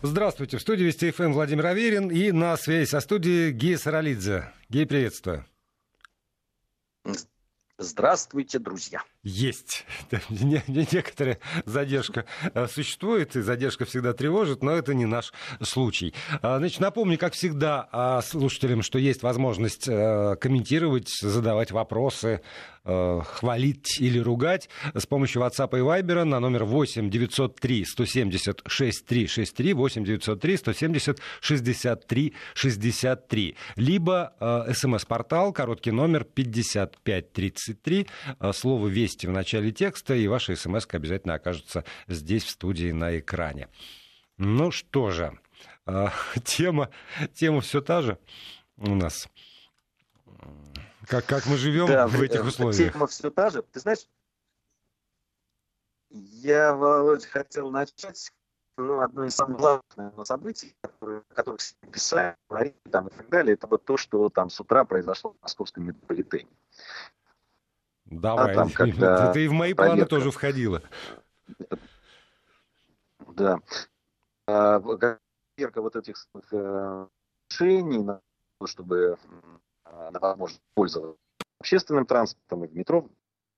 Здравствуйте. В студии Вести ФМ Владимир Аверин и на связи со студией Гея Саралидзе. Гея, приветствую. Здравствуйте, друзья. Есть. Некоторая задержка э, существует, и задержка всегда тревожит, но это не наш случай. А, значит, напомню, как всегда, а, слушателям, что есть возможность э, комментировать, задавать вопросы, хвалить или ругать с помощью WhatsApp и Viber на номер 8 903 170 6363 8 903 170 63 63 либо смс-портал, короткий номер 5533, слово «Вести» в начале текста, и ваша смс обязательно окажется здесь, в студии, на экране. Ну что же, тема, тема все та же у нас. Как, как мы живем да, в этих э, условиях? Тема все та же. Ты знаешь, я, Володя, хотел начать ну, одно из самых главных событий, которые, о которых писали, говорили там, и так далее, это вот то, что там с утра произошло в московском метрополитене. Давай, а там, когда ты и в мои проверка... планы тоже входила. Да. А, проверка вот этих э, решений, чтобы она возможность пользоваться общественным транспортом и в метро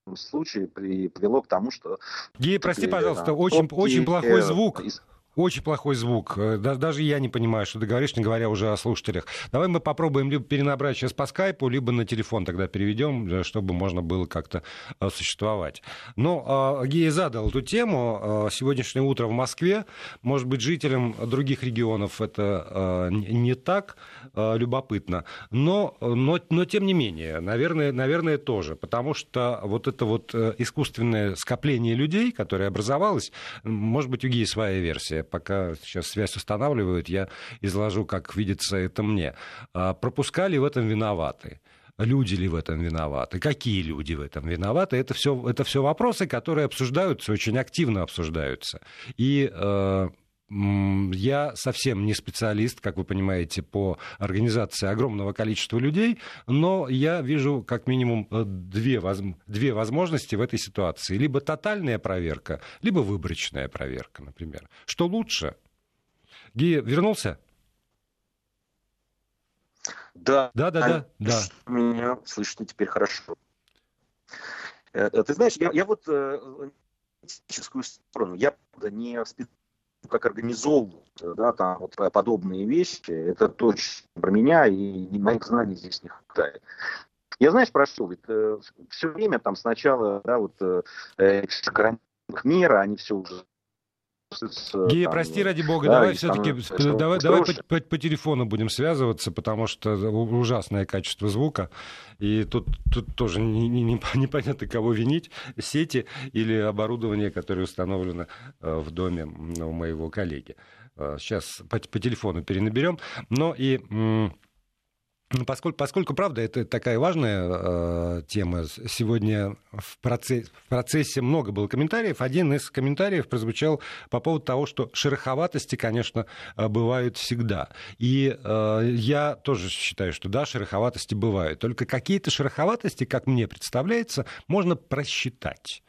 в случае при, привело к тому, что... Гея, прости, пожалуйста, очень, очень плохой звук. Из... Очень плохой звук. Э, даже я не понимаю, что ты говоришь, не говоря уже о слушателях. Давай мы попробуем либо перенабрать сейчас по скайпу, либо на телефон тогда переведем, э, чтобы можно было как-то э, существовать. Но Гея задал эту тему. Сегодняшнее утро в Москве. Может быть, жителям других регионов это не так любопытно. Но, но, но тем не менее, наверное, наверное, тоже. Потому что вот это вот искусственное скопление людей, которое образовалось, может быть, у Геи своя версия пока сейчас связь устанавливают, я изложу, как видится это мне. А, пропускали в этом виноваты? Люди ли в этом виноваты? Какие люди в этом виноваты? Это все, это все вопросы, которые обсуждаются, очень активно обсуждаются. И э, я совсем не специалист, как вы понимаете, по организации огромного количества людей, но я вижу как минимум э, две, две возможности в этой ситуации. Либо тотальная проверка, либо выборочная проверка, например. Что лучше? Гия вернулся? Да. Да, да, да. да. Меня слышно теперь хорошо. Э, э, ты знаешь, я, я вот техническую сторону, я не специалист как организовывают да, там, вот, подобные вещи, это точно про меня, и моих знаний здесь не хватает. Я знаешь, прошу, ведь э, все время там сначала, да, вот э, э мира, они все уже Гея, там, прости ради бога, да, давай все-таки давай, давай по, по, по телефону будем связываться, потому что ужасное качество звука. И тут, тут тоже не, не, не, непонятно, кого винить, сети или оборудование, которое установлено э, в доме у моего коллеги. Сейчас э, по, по телефону перенаберем. Но и ну, поскольку, поскольку, правда, это такая важная э, тема, сегодня в, процесс, в процессе много было комментариев. Один из комментариев прозвучал по поводу того, что шероховатости, конечно, э, бывают всегда. И э, я тоже считаю, что да, шероховатости бывают. Только какие-то шероховатости, как мне представляется, можно просчитать.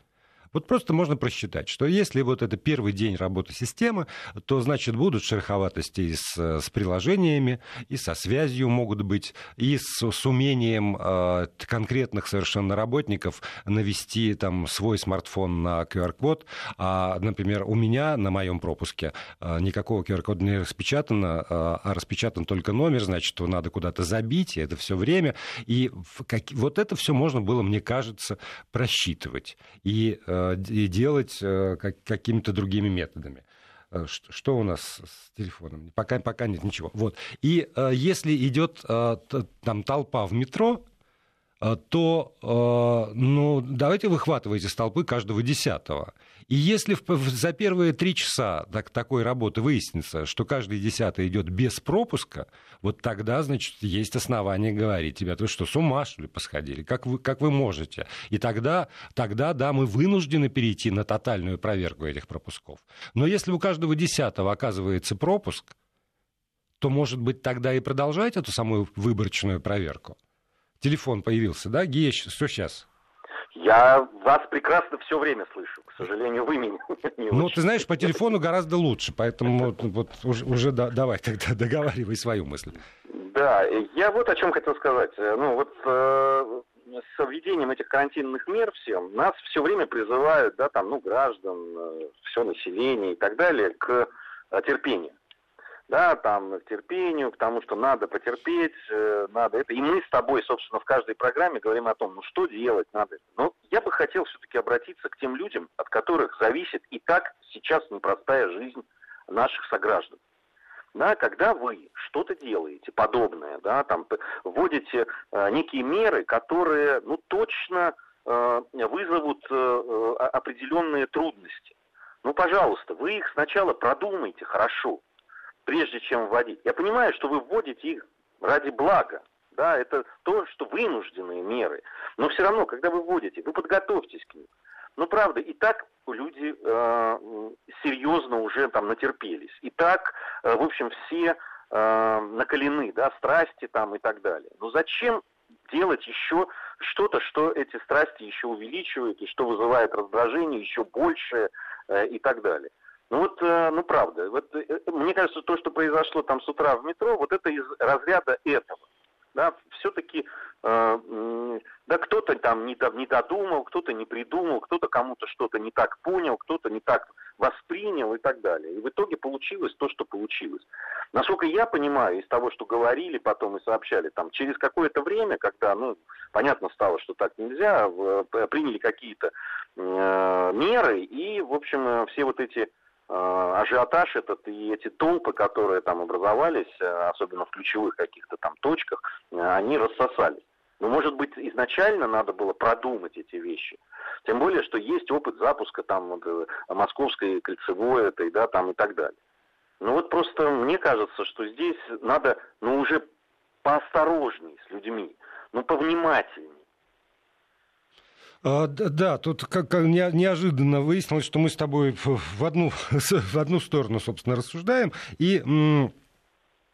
Вот просто можно просчитать, что если вот это первый день работы системы, то, значит, будут шероховатости и с, с приложениями, и со связью могут быть, и с, с умением э, конкретных совершенно работников навести там свой смартфон на QR-код. А, например, у меня на моем пропуске э, никакого QR-кода не распечатано, э, а распечатан только номер, значит, его надо куда-то забить, и это все время. И как, вот это все можно было, мне кажется, просчитывать. И Э, и делать э, какими-то другими методами. Э, что у нас с телефоном? Пока, пока нет ничего. Вот. И если идет там толпа в метро, то ну, давайте выхватывайте из толпы каждого десятого. И если за первые три часа так, такой работы выяснится, что каждый десятый идет без пропуска, вот тогда, значит, есть основания говорить, тебя, вы что, с ума, что ли, посходили? Как вы, как вы можете? И тогда, тогда, да, мы вынуждены перейти на тотальную проверку этих пропусков. Но если у каждого десятого оказывается пропуск, то, может быть, тогда и продолжать эту самую выборочную проверку. Телефон появился, да, Гея, что сейчас? Я вас прекрасно все время слышу. К сожалению, вы меня не Ну, очень. ты знаешь, по телефону гораздо лучше, поэтому вот уже, уже давай тогда договаривай свою мысль. Да, я вот о чем хотел сказать. Ну, вот э, с введением этих карантинных мер всем, нас все время призывают, да, там, ну, граждан, э, все население и так далее, к э, терпению да, там, к терпению, потому что надо потерпеть, э, надо это. И мы с тобой, собственно, в каждой программе говорим о том, ну что делать надо. Но я бы хотел все-таки обратиться к тем людям, от которых зависит и так сейчас непростая жизнь наших сограждан. Да, когда вы что-то делаете подобное, да, там, вводите э, некие меры, которые, ну, точно э, вызовут э, определенные трудности. Ну, пожалуйста, вы их сначала продумайте хорошо, прежде чем вводить. Я понимаю, что вы вводите их ради блага. Да, это то, что вынужденные меры. Но все равно, когда вы вводите, вы подготовьтесь к ним. Ну, правда, и так люди э, серьезно уже там натерпелись. И так, э, в общем, все э, накалены, да, страсти там и так далее. Но зачем делать еще что-то, что эти страсти еще увеличивает и что вызывает раздражение еще больше э, и так далее. Ну вот, э, ну правда, вот, э, мне кажется, то, что произошло там с утра в метро, вот это из разряда этого. Да, все-таки, э, да, кто-то там не, не додумал, кто-то не придумал, кто-то кому-то что-то не так понял, кто-то не так воспринял и так далее. И в итоге получилось то, что получилось. Насколько я понимаю, из того, что говорили потом и сообщали, там, через какое-то время, когда, ну, понятно стало, что так нельзя, приняли какие-то э, меры, и, в общем, все вот эти Э, ажиотаж этот и эти толпы, которые там образовались, э, особенно в ключевых каких-то там точках, э, они рассосались. Но, может быть, изначально надо было продумать эти вещи. Тем более, что есть опыт запуска там вот, московской кольцевой этой, да, там и так далее. Ну вот просто мне кажется, что здесь надо, ну уже поосторожней с людьми, ну повнимательней. А, да, тут как неожиданно выяснилось, что мы с тобой в одну, в одну сторону, собственно, рассуждаем. И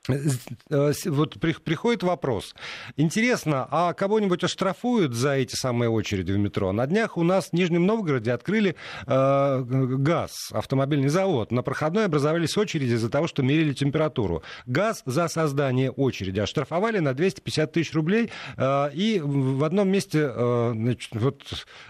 вот приходит вопрос. Интересно, а кого-нибудь оштрафуют за эти самые очереди в метро? На днях у нас в Нижнем Новгороде открыли э, ГАЗ, автомобильный завод. На проходной образовались очереди из-за того, что мерили температуру. ГАЗ за создание очереди оштрафовали на 250 тысяч рублей, э, и в одном месте э, значит, вот,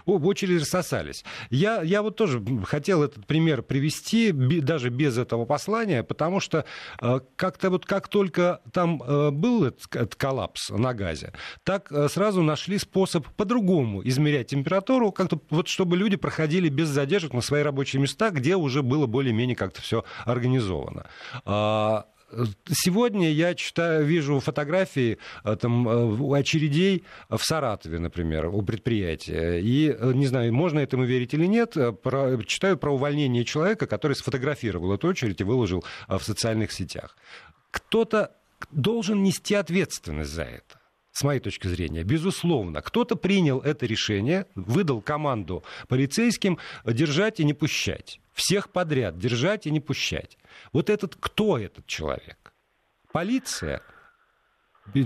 очереди рассосались. Я, я вот тоже хотел этот пример привести, даже без этого послания, потому что э, как-то вот как только там э, был этот коллапс на газе, так э, сразу нашли способ по-другому измерять температуру, как-то вот чтобы люди проходили без задержек на свои рабочие места, где уже было более-менее как-то все организовано. А, Сегодня я читаю, вижу фотографии э, там, очередей в Саратове, например, у предприятия. И, не знаю, можно этому верить или нет, про, читаю про увольнение человека, который сфотографировал эту очередь и выложил в социальных сетях кто-то должен нести ответственность за это с моей точки зрения, безусловно. Кто-то принял это решение, выдал команду полицейским держать и не пущать. Всех подряд держать и не пущать. Вот этот, кто этот человек? Полиция?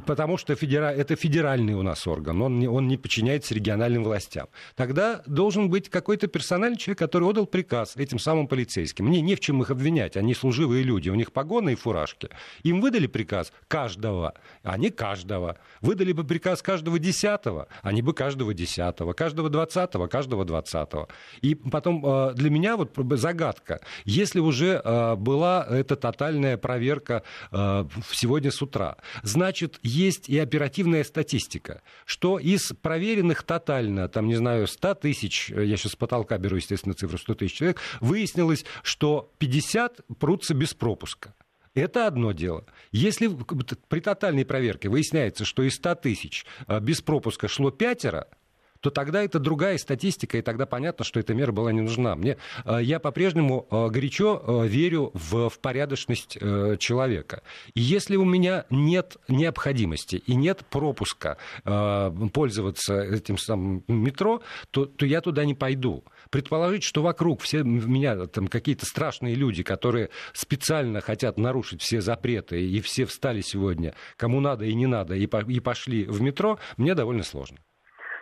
Потому что федера... это федеральный у нас орган, он не, он не подчиняется региональным властям. Тогда должен быть какой-то персональный человек, который отдал приказ этим самым полицейским. Мне не в чем их обвинять, они служивые люди, у них погоны и фуражки. Им выдали приказ каждого, а не каждого. Выдали бы приказ каждого десятого, они бы каждого десятого, каждого двадцатого, каждого двадцатого. И потом э, для меня вот загадка, если уже э, была эта тотальная проверка э, сегодня с утра, значит, значит, есть и оперативная статистика, что из проверенных тотально, там, не знаю, 100 тысяч, я сейчас с потолка беру, естественно, цифру 100 тысяч человек, выяснилось, что 50 прутся без пропуска. Это одно дело. Если при тотальной проверке выясняется, что из 100 тысяч а, без пропуска шло пятеро, то тогда это другая статистика, и тогда понятно, что эта мера была не нужна. Мне, э, я по-прежнему э, горячо э, верю в, в порядочность человека. И если у меня нет необходимости и нет пропуска пользоваться этим самым метро, то, то я туда не пойду. Предположить, что вокруг все меня там какие-то страшные люди, которые специально хотят нарушить все запреты, и все встали сегодня, кому надо и не надо, и, по, и пошли в метро, мне довольно сложно.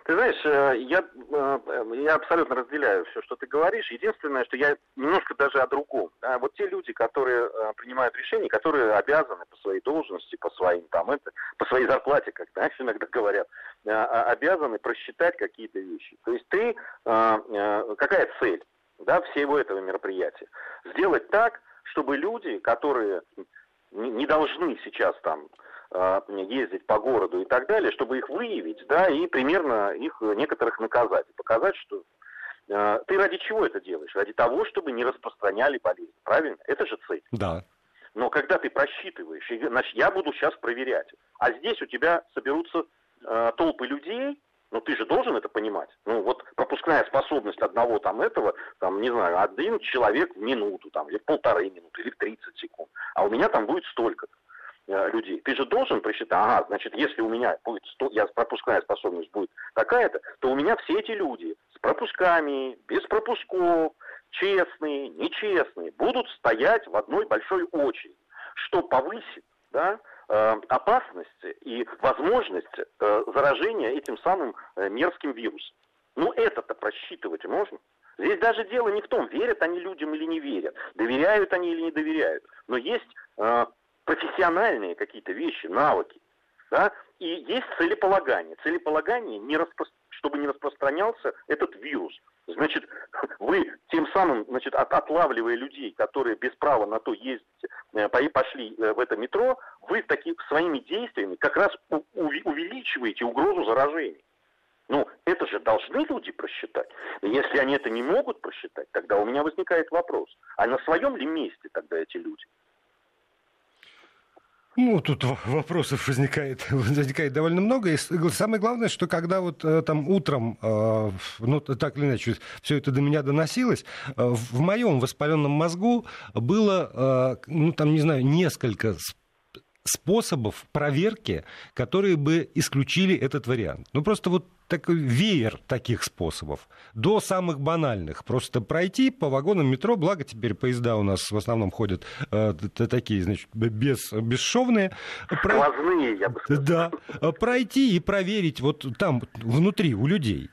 Ты знаешь, э, я, э, я абсолютно разделяю все, что ты говоришь. Единственное, что я немножко даже о другом. Вот те люди, которые э, принимают решения, которые обязаны по своей должности, по своим там это, по своей зарплате, как знаешь, иногда говорят, обязаны просчитать какие-то вещи. То есть ты, какая цель да, всего этого мероприятия? Сделать так, чтобы люди, которые не должны сейчас там а, ездить по городу и так далее, чтобы их выявить, да, и примерно их некоторых наказать. Показать, что э, ты ради чего это делаешь? Ради того, чтобы не распространяли болезнь. Правильно? Это же цель. Да. Но когда ты просчитываешь, значит, я буду сейчас проверять, а здесь у тебя соберутся э, толпы людей, ну ты же должен это понимать. Ну вот пропускная способность одного там этого, там, не знаю, один человек в минуту, там, или полторы минуты, или в 30 секунд. А у меня там будет столько-то. Э, людей. Ты же должен просчитать, ага, значит, если у меня будет 100, я пропускная способность будет такая-то, то у меня все эти люди с пропусками, без пропусков, честные, нечестные, будут стоять в одной большой очереди, что повысит да, э, опасность и возможность э, заражения этим самым мерзким вирусом. Ну, это-то просчитывать можно. Здесь даже дело не в том, верят они людям или не верят, доверяют они или не доверяют. Но есть профессиональные какие-то вещи, навыки. Да? И есть целеполагание. Целеполагание, не распро... чтобы не распространялся этот вирус. Значит, вы тем самым, значит, от, отлавливая людей, которые без права на то ездите, э, пошли э, в это метро, вы таки, своими действиями как раз у, увеличиваете угрозу заражения. Ну, это же должны люди просчитать. Если они это не могут просчитать, тогда у меня возникает вопрос, а на своем ли месте тогда эти люди? Ну, тут вопросов возникает, возникает довольно много. И самое главное, что когда вот э, там утром, э, ну, так или иначе, все это до меня доносилось, э, в моем воспаленном мозгу было, ну, там, не знаю, несколько способов проверки, которые бы исключили этот вариант. Ну, просто вот такой веер таких способов, до самых банальных. Просто пройти по вагонам метро, благо теперь поезда у нас в основном ходят э, такие, значит, без, бесшовные. Сквозные, я бы сказал. Да, пройти и проверить вот там, внутри, у людей.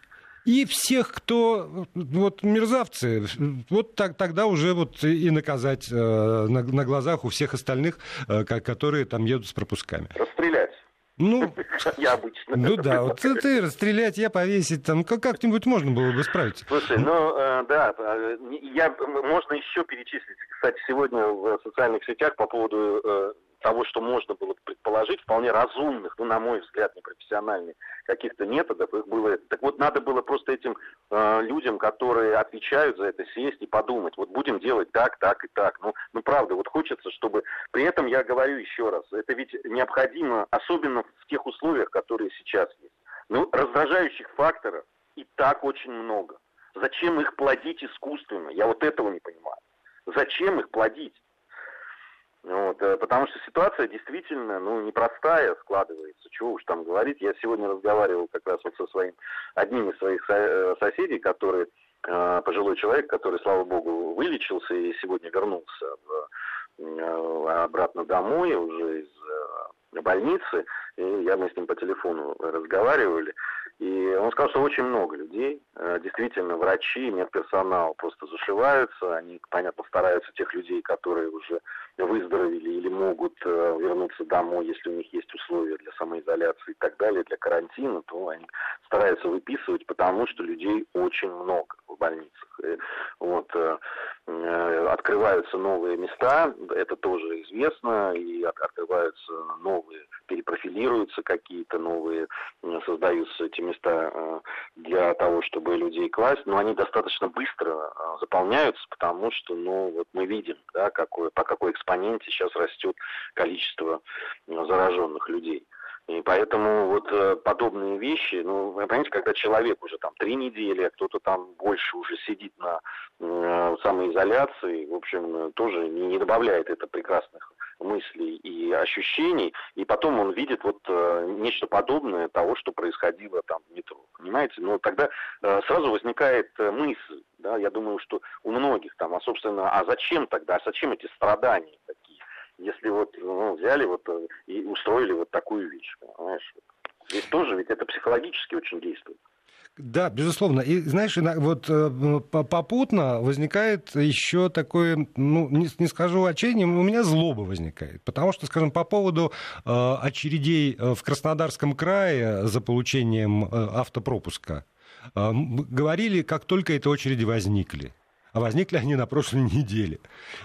И всех, кто вот мерзавцы, вот так, тогда уже вот и наказать э, на, на глазах у всех остальных, э, которые там едут с пропусками. Расстрелять. Ну, я обычно. Ну да, вот ты, расстрелять, я повесить, там как-нибудь можно было бы справиться. Слушай, ну э, да, э, я, можно еще перечислить. Кстати, сегодня в социальных сетях по поводу э, того, что можно было предположить, вполне разумных, ну, на мой взгляд, непрофессиональных каких-то методов, их было... Так вот, надо было просто этим э, людям, которые отвечают за это, сесть и подумать, вот будем делать так, так и так. Ну, ну, правда, вот хочется, чтобы... При этом я говорю еще раз, это ведь необходимо, особенно в тех условиях, которые сейчас есть. Ну, раздражающих факторов и так очень много. Зачем их плодить искусственно? Я вот этого не понимаю. Зачем их плодить? Вот, э, потому что ситуация действительно ну, непростая складывается. Чего уж там говорить. Я сегодня разговаривал как раз вот со своим, одним из своих э, соседей, который э, пожилой человек, который, слава богу, вылечился и сегодня вернулся в, обратно домой уже из больницы. И я мы с ним по телефону разговаривали. И он сказал, что очень много людей, действительно, врачи, медперсонал просто зашиваются, они, понятно, стараются тех людей, которые уже выздоровели или могут э, вернуться домой, если у них есть условия для самоизоляции и так далее, для карантина, то они стараются выписывать, потому что людей очень много в больницах. И вот, э, открываются новые места, это тоже известно, и открываются новые, перепрофилируются какие-то новые, создаются эти места э, для того, чтобы людей класть, но они достаточно быстро э, заполняются, потому что, ну, вот мы видим, да, какое, по какой экспоненте сейчас растет количество э, зараженных людей. И поэтому вот подобные вещи, ну, вы понимаете, когда человек уже там три недели, а кто-то там больше уже сидит на э, самоизоляции, в общем, тоже не, не добавляет это прекрасных мыслей и ощущений, и потом он видит вот э, нечто подобное того, что происходило там в метро, понимаете? Ну, тогда э, сразу возникает э, мысль, да, я думаю, что у многих там, а, собственно, а зачем тогда, а зачем эти страдания такие, если вот ну, взяли вот э, и устроили вот такую вещь, понимаешь? Здесь тоже ведь это психологически очень действует. Да, безусловно. И знаешь, вот э, попутно возникает еще такое, ну, не, скажу отчаяние, у меня злоба возникает. Потому что, скажем, по поводу э, очередей в Краснодарском крае за получением автопропуска, говорили, как только эти очереди возникли. А возникли они на прошлой неделе.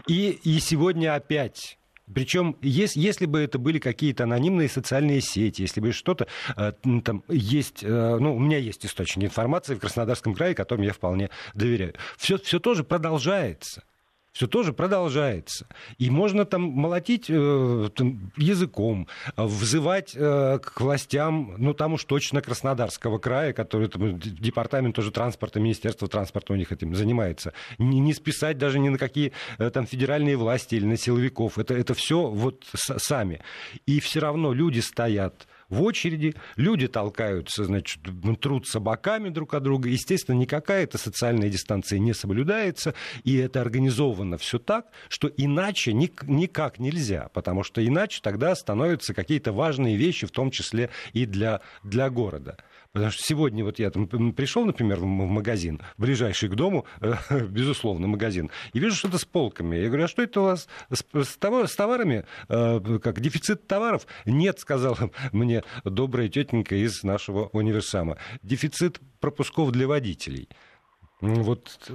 И, и сегодня опять причем, если, если бы это были какие-то анонимные социальные сети, если бы что-то э, там есть, э, ну, у меня есть источник информации в Краснодарском крае, которым я вполне доверяю. Все, все тоже продолжается все тоже продолжается. И можно там молотить э, там, языком, взывать э, к властям, ну там уж точно Краснодарского края, который там, департамент тоже транспорта, Министерство транспорта у них этим занимается. Не, не списать даже ни на какие э, там федеральные власти или на силовиков. Это, это все вот с, сами. И все равно люди стоят в очереди, люди толкаются, значит, трутся боками друг от друга. Естественно, никакая эта социальная дистанция не соблюдается, и это организовано все так, что иначе никак нельзя, потому что иначе тогда становятся какие-то важные вещи, в том числе и для, для города. Потому что сегодня вот я там пришел, например, в магазин, ближайший к дому, безусловно, магазин, и вижу что-то с полками. Я говорю, а что это у вас с, с товарами? Э, как дефицит товаров? Нет, сказала мне добрая тетенька из нашего универсама. Дефицит пропусков для водителей. Вот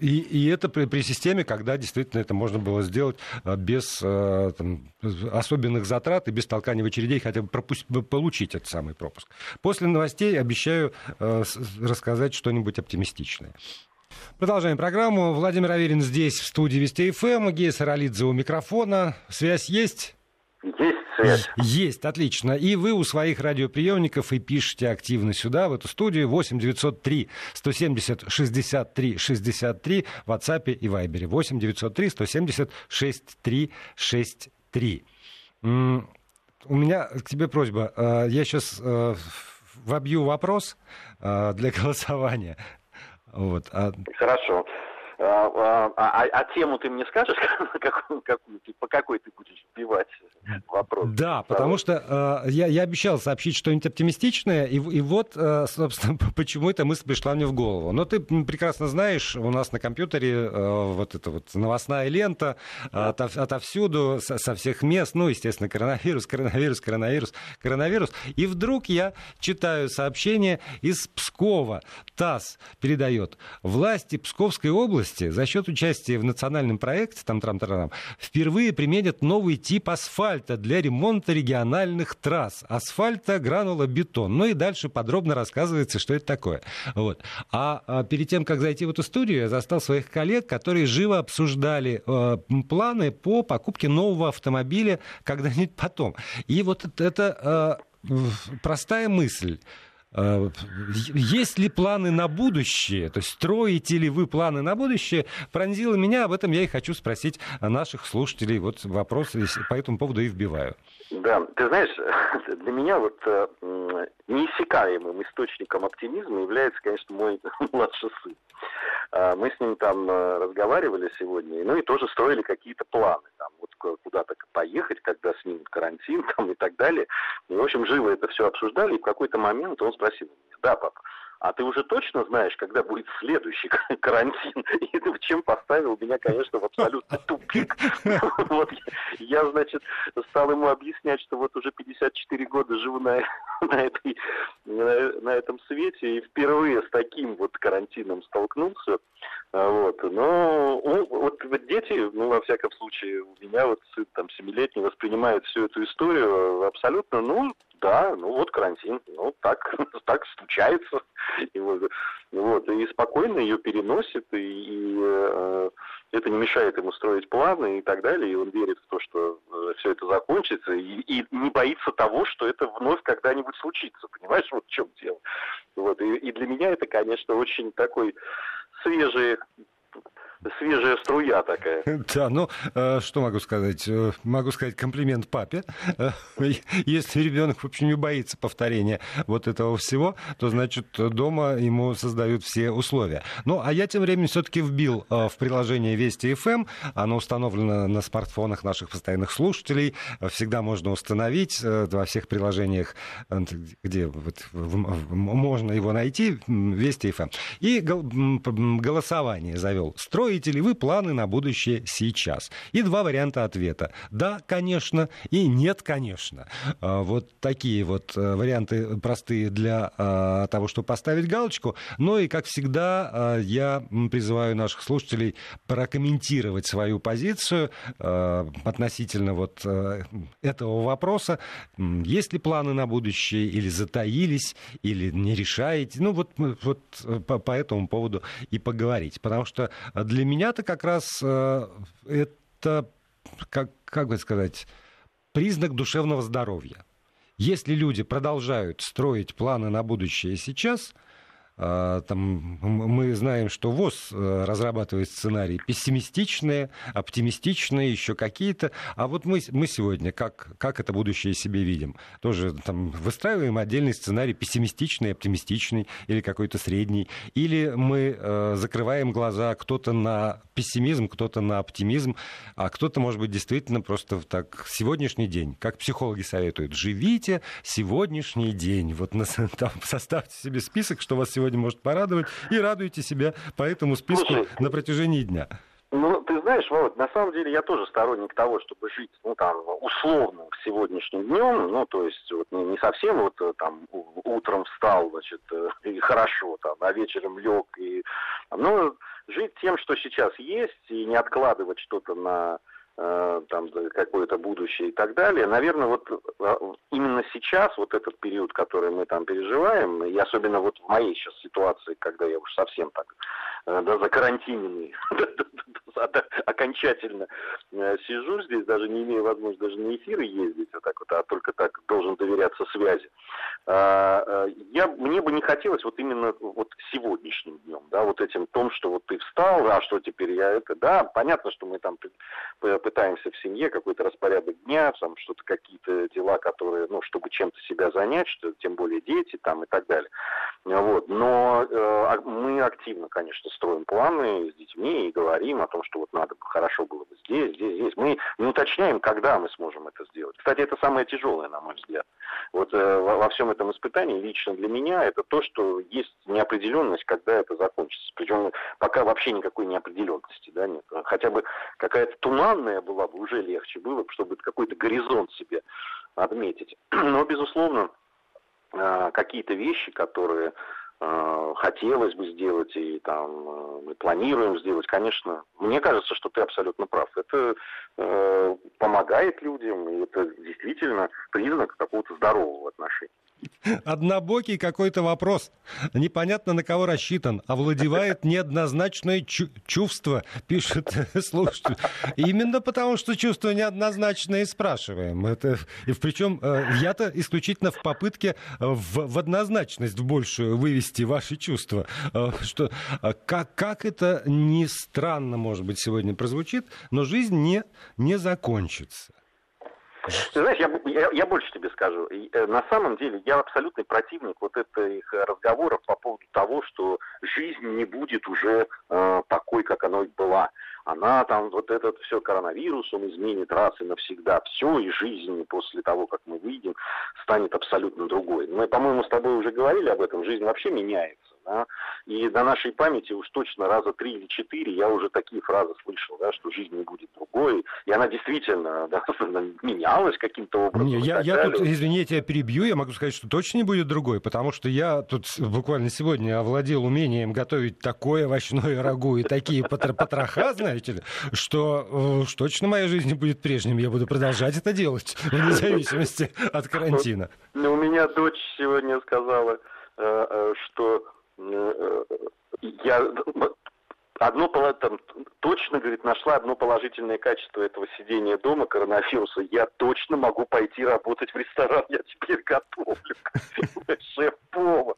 и, и это при, при системе, когда действительно это можно было сделать а, без а, там, особенных затрат и без толкания в очередей, хотя бы пропусть, получить этот самый пропуск. После новостей обещаю а, рассказать что-нибудь оптимистичное. Продолжаем программу. Владимир Аверин здесь, в студии Вести ФМ. Гея Саралидзе у микрофона. Связь есть? Есть связь. Есть, отлично. И вы у своих радиоприемников и пишете активно сюда, в эту студию, 8 903 170 63 63 в WhatsApp и Viber. 8 903 170 63 63. У меня к тебе просьба. Э, я сейчас э, вобью вопрос э, для голосования. Вот. А Хорошо. А, а, а, а тему ты мне скажешь, какую, какую, по какой ты будешь вбивать вопрос? Да, потому что э, я, я обещал сообщить что-нибудь оптимистичное, и, и вот, э, собственно, почему эта мысль пришла мне в голову. Но ты прекрасно знаешь, у нас на компьютере э, вот эта вот новостная лента э, отов, отовсюду, со, со всех мест, ну, естественно, коронавирус, коронавирус, коронавирус, коронавирус. И вдруг я читаю сообщение из Пскова. ТАСС передает. Власти Псковской области области за счет участия в национальном проекте там трам -тарам, впервые применят новый тип асфальта для ремонта региональных трасс. Асфальта, гранула, бетон. Ну и дальше подробно рассказывается, что это такое. Вот. А, а перед тем, как зайти в эту студию, я застал своих коллег, которые живо обсуждали э, планы по покупке нового автомобиля когда-нибудь потом. И вот это э, простая мысль. Э, есть ли планы на будущее? То есть строите ли вы планы на будущее? Пронзило меня, об этом я и хочу спросить наших слушателей. Вот вопрос по этому поводу и вбиваю. Да, ты знаешь, для меня вот э, неиссякаемым источником оптимизма является, конечно, мой младший сын. А, мы с ним там э, разговаривали сегодня, ну и тоже строили какие-то планы, там, вот куда-то поехать, когда снимут карантин, там, и так далее. И, в общем, живо это все обсуждали, и в какой-то момент он спросил меня, да, папа, а ты уже точно знаешь, когда будет следующий карантин? И в чем поставил меня, конечно, в абсолютный тупик. Вот я, значит, стал ему объяснять, что вот уже 54 года живу на, на, этой, на, на этом свете и впервые с таким вот карантином столкнулся. Вот. Но ну, вот, вот дети, ну, во всяком случае, у меня вот сын там семилетний воспринимает всю эту историю абсолютно, ну, да, ну вот карантин, ну так, так случается. И вот, вот, и спокойно ее переносит, и, и э, это не мешает ему строить планы и так далее, и он верит в то, что э, все это закончится, и, и не боится того, что это вновь когда-нибудь случится, понимаешь, вот в чем дело. Вот, и, и для меня это, конечно, очень такой свежий свежая струя такая. Да, ну, э, что могу сказать? Э, могу сказать комплимент папе. Э, если ребенок, в общем, не боится повторения вот этого всего, то, значит, дома ему создают все условия. Ну, а я тем временем все-таки вбил в приложение Вести FM. Оно установлено на смартфонах наших постоянных слушателей. Всегда можно установить во всех приложениях, где вот можно его найти, Вести FM. И голосование завел. Строите ли вы планы на будущее сейчас? И два варианта ответа. Да, конечно, и нет, конечно. А, вот такие вот э, варианты простые для а, того, чтобы поставить галочку. Но и, как всегда, а, я призываю наших слушателей прокомментировать свою позицию относительно вот э, этого вопроса. Есть ли планы на будущее, или затаились, или не решаете? Ну, вот, вот э, по, по этому поводу и поговорить. Потому что для меня-то как раз э, это, как, как бы сказать, признак душевного здоровья. Если люди продолжают строить планы на будущее сейчас – там, мы знаем, что ВОЗ э, разрабатывает сценарии пессимистичные, оптимистичные, еще какие-то. А вот мы, мы сегодня как, как это будущее себе видим? Тоже там, выстраиваем отдельный сценарий пессимистичный, оптимистичный или какой-то средний. Или мы э, закрываем глаза кто-то на пессимизм, кто-то на оптимизм, а кто-то, может быть, действительно просто так сегодняшний день, как психологи советуют, живите сегодняшний день. Вот на, там, составьте себе список, что вас сегодня сегодня может порадовать, и радуйте себя по этому списку Слушай, на протяжении дня. Ну, ты знаешь, Володь, на самом деле я тоже сторонник того, чтобы жить, ну, там, условно, сегодняшним днем, ну, то есть, вот, не, не совсем вот, э, там, утром встал, значит, э, и хорошо, там, а вечером лег, и, ну, жить тем, что сейчас есть, и не откладывать что-то на там какое-то будущее и так далее. Наверное, вот э, именно сейчас, вот этот период, который мы там переживаем, и особенно вот в моей сейчас ситуации, когда я уж совсем так э, да, закарантиненный, окончательно сижу здесь, даже не имея возможности даже на эфиры ездить, а, так вот, а только так должен доверяться связи. А, я, мне бы не хотелось вот именно вот сегодняшним днем, да, вот этим том, что вот ты встал, а что теперь я это, да, понятно, что мы там пытаемся в семье какой-то распорядок дня, там что-то какие-то дела, которые, ну, чтобы чем-то себя занять, что тем более дети там и так далее. Вот. Но э, а мы активно, конечно, строим планы с детьми и говорим о том, что вот надо бы хорошо было бы здесь, здесь, здесь. Мы не уточняем, когда мы сможем это сделать. Кстати, это самое тяжелое, на мой взгляд. Вот э, во, во всем этом испытании лично для меня это то, что есть неопределенность, когда это закончится. Причем пока вообще никакой неопределенности, да, нет. Хотя бы какая-то туманная была бы уже легче было, чтобы какой-то горизонт себе отметить. Но, безусловно, а, какие-то вещи, которые хотелось бы сделать и там а, мы планируем сделать, конечно, мне кажется, что ты абсолютно прав. Это э, помогает людям, и это действительно признак какого-то здорового отношения. Однобокий какой-то вопрос. Непонятно, на кого рассчитан. Овладевает неоднозначное чу- чувство, пишет слушатель. Именно потому, что чувство неоднозначное и спрашиваем. Это, и причем э, я-то исключительно в попытке в, в однозначность большую вывести ваши чувства. Э, что, э, как, как это не странно, может быть, сегодня прозвучит, но жизнь не, не закончится. Ты знаешь, я, я, я больше тебе скажу. Э, на самом деле я абсолютный противник вот этих разговоров по поводу того, что жизнь не будет уже э, такой, как она была. Она там, вот этот все коронавирус, он изменит раз и навсегда все, и жизнь после того, как мы выйдем, станет абсолютно другой. Мы, по-моему, с тобой уже говорили об этом, жизнь вообще меняется. Да? И на нашей памяти уж точно раза три или четыре я уже такие фразы слышал, да, что жизнь не будет другой. И она действительно да, менялась каким-то образом. Не, я, я тут, извините, я перебью, я могу сказать, что точно не будет другой, потому что я тут буквально сегодня овладел умением готовить такое овощное рагу и такие потроха, знаете ли, что уж точно моя жизнь не будет прежним. Я буду продолжать это делать, вне зависимости от карантина. У меня дочь сегодня сказала, э, э, что Э, я одно там, точно, говорит, нашла одно положительное качество этого сидения дома, коронавируса. Я точно могу пойти работать в ресторан, я теперь готовлю. Шеф-повар.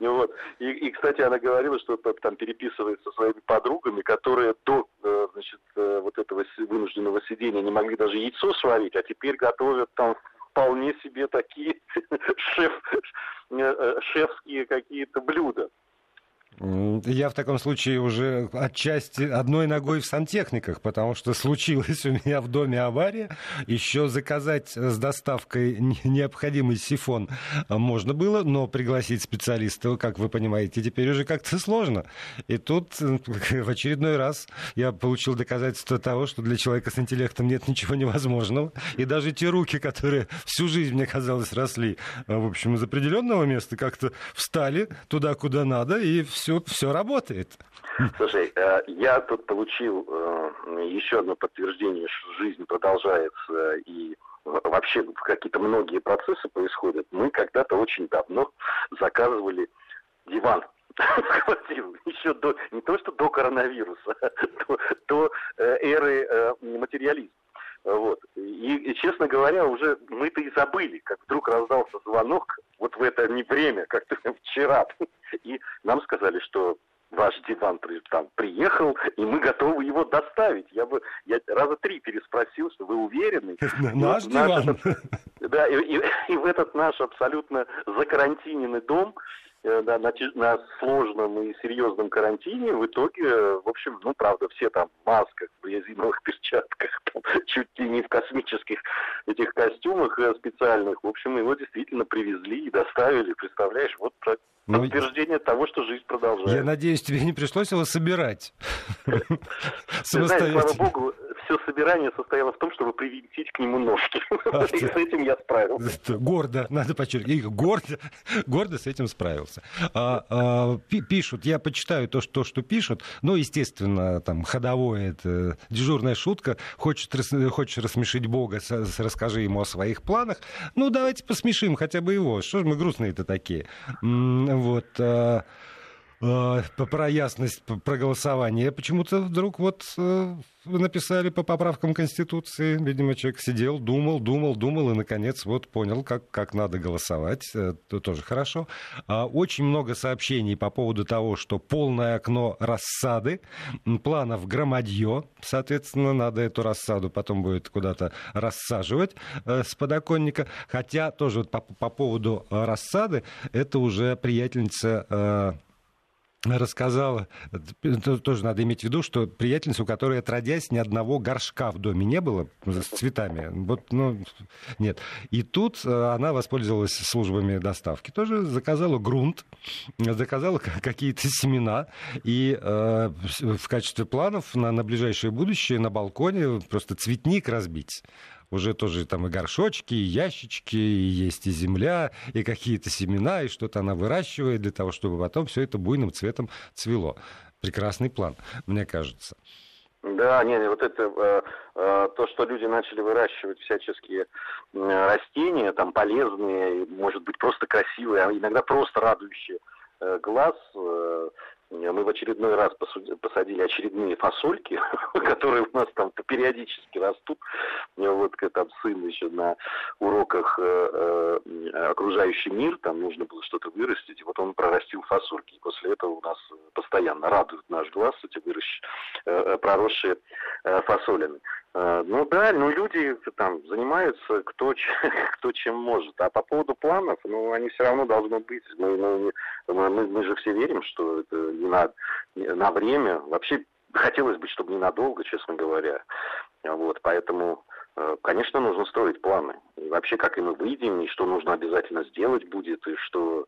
Вот. И, и, кстати, она говорила, что там переписывается со своими подругами, которые до э, значит, э, вот этого вынужденного сидения не могли даже яйцо сварить, а теперь готовят там вполне себе такие шеф, шефские какие-то блюда. Я в таком случае уже отчасти одной ногой в сантехниках, потому что случилась у меня в доме авария. Еще заказать с доставкой необходимый сифон можно было, но пригласить специалиста, как вы понимаете, теперь уже как-то сложно. И тут в очередной раз я получил доказательство того, что для человека с интеллектом нет ничего невозможного. И даже те руки, которые всю жизнь, мне казалось, росли, в общем, из определенного места, как-то встали туда, куда надо, и все все, все работает. Слушай, э, я тут получил э, еще одно подтверждение, что жизнь продолжается и вообще какие-то многие процессы происходят. Мы когда-то очень давно заказывали диван квартиру. Еще до, не то что до коронавируса, до, до э, эры материализма. Вот. И, и, честно говоря, уже мы-то и забыли, как вдруг раздался звонок вот в это не время, как-то вчера. И нам сказали, что ваш диван там приехал, и мы готовы его доставить. Я бы я раза три переспросил, что вы уверены. Наш диван. Да, и, и, и в этот наш абсолютно закарантиненный дом на, на, на сложном и серьезном карантине в итоге, в общем, ну, правда, все там в масках, в резиновых перчатках, там, чуть ли не в космических этих костюмах э, специальных. В общем, его действительно привезли и доставили, представляешь, вот ну, подтверждение того, что жизнь продолжается. Я надеюсь, тебе не пришлось его собирать. Знаешь, слава богу, все собирание состояло в том, чтобы привинтить к нему ножки. И с этим я справился. Гордо, надо подчеркнуть. Гордо, гордо с этим справился. А, а, пишут, я почитаю то, что, что пишут. Ну, естественно, там ходовое, это дежурная шутка. Хочешь, хочешь рассмешить Бога, расскажи ему о своих планах. Ну, давайте посмешим хотя бы его. Что же мы грустные-то такие? Вот. А, про ясность про голосование. Почему-то вдруг вот э, написали по поправкам Конституции. Видимо, человек сидел, думал, думал, думал и, наконец, вот понял, как, как надо голосовать. Это тоже хорошо. А, очень много сообщений по поводу того, что полное окно рассады, планов громадье. Соответственно, надо эту рассаду потом будет куда-то рассаживать э, с подоконника. Хотя тоже вот по, по поводу рассады, это уже приятельница э, рассказала, тоже надо иметь в виду, что приятельница, у которой, отродясь, ни одного горшка в доме не было с цветами. Вот, ну, нет. И тут э, она воспользовалась службами доставки. Тоже заказала грунт, заказала какие-то семена. И э, в качестве планов на, на ближайшее будущее на балконе просто цветник разбить уже тоже там и горшочки, и ящички, и есть и земля, и какие-то семена, и что-то она выращивает для того, чтобы потом все это буйным цветом цвело. Прекрасный план, мне кажется. Да, нет, вот это э, э, то, что люди начали выращивать всяческие растения, там полезные, может быть просто красивые, а иногда просто радующие э, глаз. Мы в очередной раз посадили очередные фасольки, которые у нас там периодически растут. Вот там сын еще на уроках э, э, окружающий мир, там нужно было что-то вырастить, и вот он прорастил фасольки. И после этого у нас постоянно радует наш глаз эти выращ... Э, проросшие фасолины. Ну да, ну люди там занимаются кто, кто чем может. А по поводу планов, ну они все равно должны быть. Мы, мы, мы, же все верим, что это не на, на время. Вообще хотелось бы, чтобы ненадолго, честно говоря. Вот, поэтому, э, конечно, нужно строить планы. И вообще, как и мы выйдем, и что нужно обязательно сделать будет, и что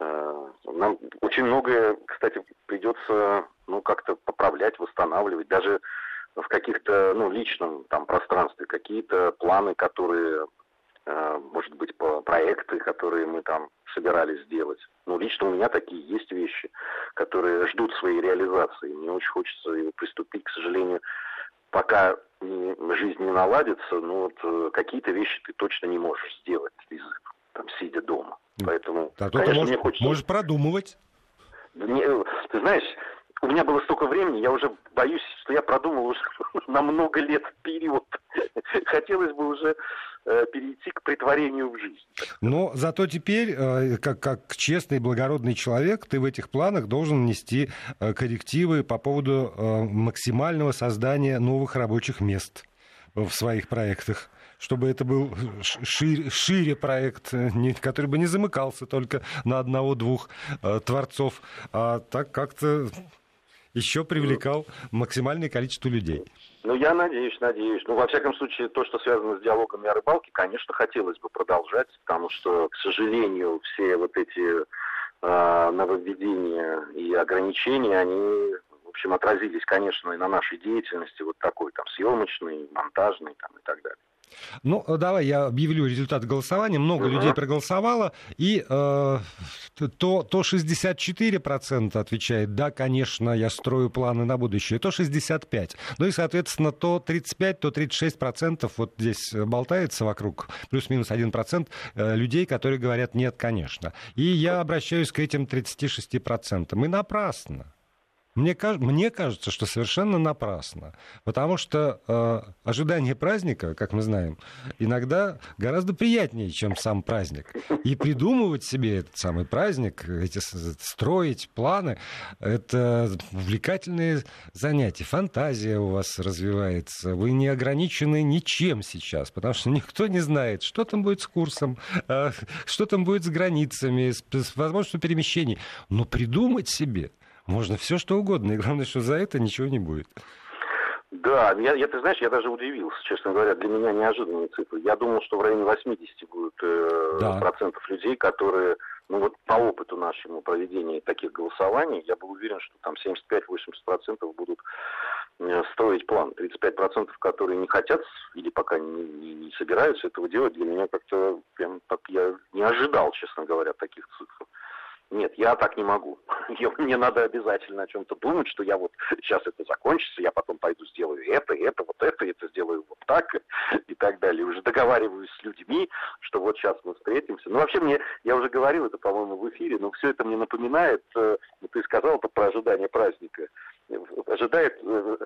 э, нам очень многое, кстати, придется ну, как-то поправлять, восстанавливать. Даже в каких-то, ну, личном там пространстве, какие-то планы, которые Э, может быть, по проекты, которые мы там собирались сделать. Ну, лично у меня такие есть вещи, которые ждут своей реализации. Мне очень хочется приступить, к сожалению, пока жизнь не наладится, ну вот э, какие-то вещи ты точно не можешь сделать, там, сидя дома. Поэтому, а конечно, можешь, мне хочется... Можешь продумывать. Не, ты знаешь, у меня было столько времени, я уже боюсь, что я продумал уже на много лет вперед. Хотелось бы уже э, перейти к притворению в жизнь. Но зато теперь, э, как, как честный благородный человек, ты в этих планах должен внести э, коррективы по поводу максимального создания новых рабочих мест в своих проектах чтобы это был шире, шире проект, который бы не замыкался только на одного-двух творцов, а так как-то еще привлекал максимальное количество людей. Ну, я надеюсь, надеюсь. Ну, во всяком случае, то, что связано с диалогами о рыбалке, конечно, хотелось бы продолжать, потому что, к сожалению, все вот эти э, нововведения и ограничения, они, в общем, отразились, конечно, и на нашей деятельности, вот такой там съемочной, монтажной там, и так далее. Ну, давай я объявлю результат голосования. Много uh-huh. людей проголосовало, и э, то, то 64% отвечает, да, конечно, я строю планы на будущее, то 65%. Ну и, соответственно, то 35%, то 36% вот здесь болтается вокруг, плюс-минус 1% э, людей, которые говорят, нет, конечно. И я обращаюсь к этим 36%. И напрасно. Мне, мне кажется, что совершенно напрасно. Потому что э, ожидание праздника, как мы знаем, иногда гораздо приятнее, чем сам праздник. И придумывать себе этот самый праздник, эти, строить планы, это увлекательные занятия. Фантазия у вас развивается. Вы не ограничены ничем сейчас, потому что никто не знает, что там будет с курсом, э, что там будет с границами, с, с возможностью перемещений. Но придумать себе – можно все что угодно, и главное, что за это ничего не будет. Да, я, я, ты знаешь, я даже удивился, честно говоря, для меня неожиданные цифры. Я думал, что в районе 80 будет э, да. процентов людей, которые, ну вот по опыту нашему проведения таких голосований, я был уверен, что там 75-80 процентов будут э, строить план. 35 процентов, которые не хотят или пока не, не, не собираются этого делать, для меня как-то прям так я не ожидал, честно говоря, таких цифр. Нет, я так не могу. Мне надо обязательно о чем-то думать, что я вот сейчас это закончится, я потом пойду сделаю это, это, вот это, это сделаю вот так и так далее. Уже договариваюсь с людьми, что вот сейчас мы встретимся. Ну, вообще мне, я уже говорил это, по-моему, в эфире, но все это мне напоминает, э, ну, ты сказал это про ожидание праздника. Ожидает, э,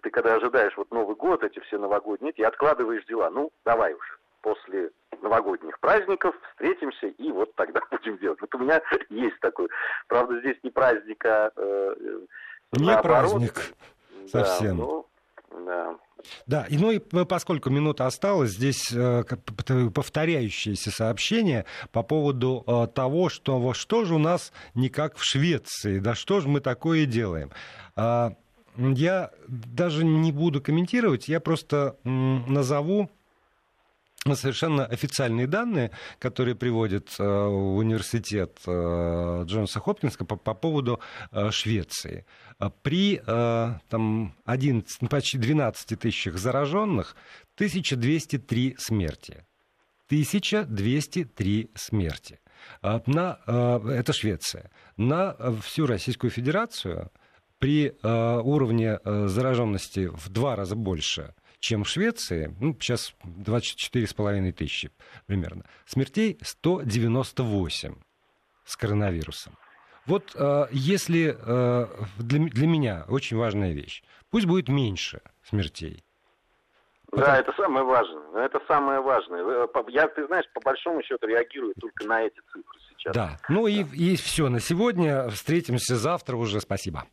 ты когда ожидаешь вот Новый год, эти все новогодние, и откладываешь дела. Ну, давай уже после новогодних праздников встретимся и вот тогда будем делать. Вот у меня есть такой, правда, здесь не праздник, а э, не наоборот. праздник совсем. Да, ну, да. Да, и ну и поскольку минута осталась, здесь э, повторяющиеся сообщения по поводу э, того, что во что же у нас не как в Швеции, да что же мы такое делаем. Э, я даже не буду комментировать, я просто назову совершенно официальные данные, которые приводит э, университет э, Джонса Хопкинска по, по поводу э, Швеции. При э, там, 11, ну, почти 12 тысячах зараженных 1203 смерти. 1203 смерти. На, это Швеция. На всю Российскую Федерацию при уровне зараженности в два раза больше – чем в Швеции, ну, сейчас 24,5 тысячи примерно, смертей 198 с коронавирусом. Вот э, если э, для, для меня очень важная вещь, пусть будет меньше смертей. Да, это самое важное. Это самое важное. Я, ты знаешь, по большому счету реагирую только на эти цифры сейчас. Да. Ну да. и, и все на сегодня. Встретимся завтра уже. Спасибо.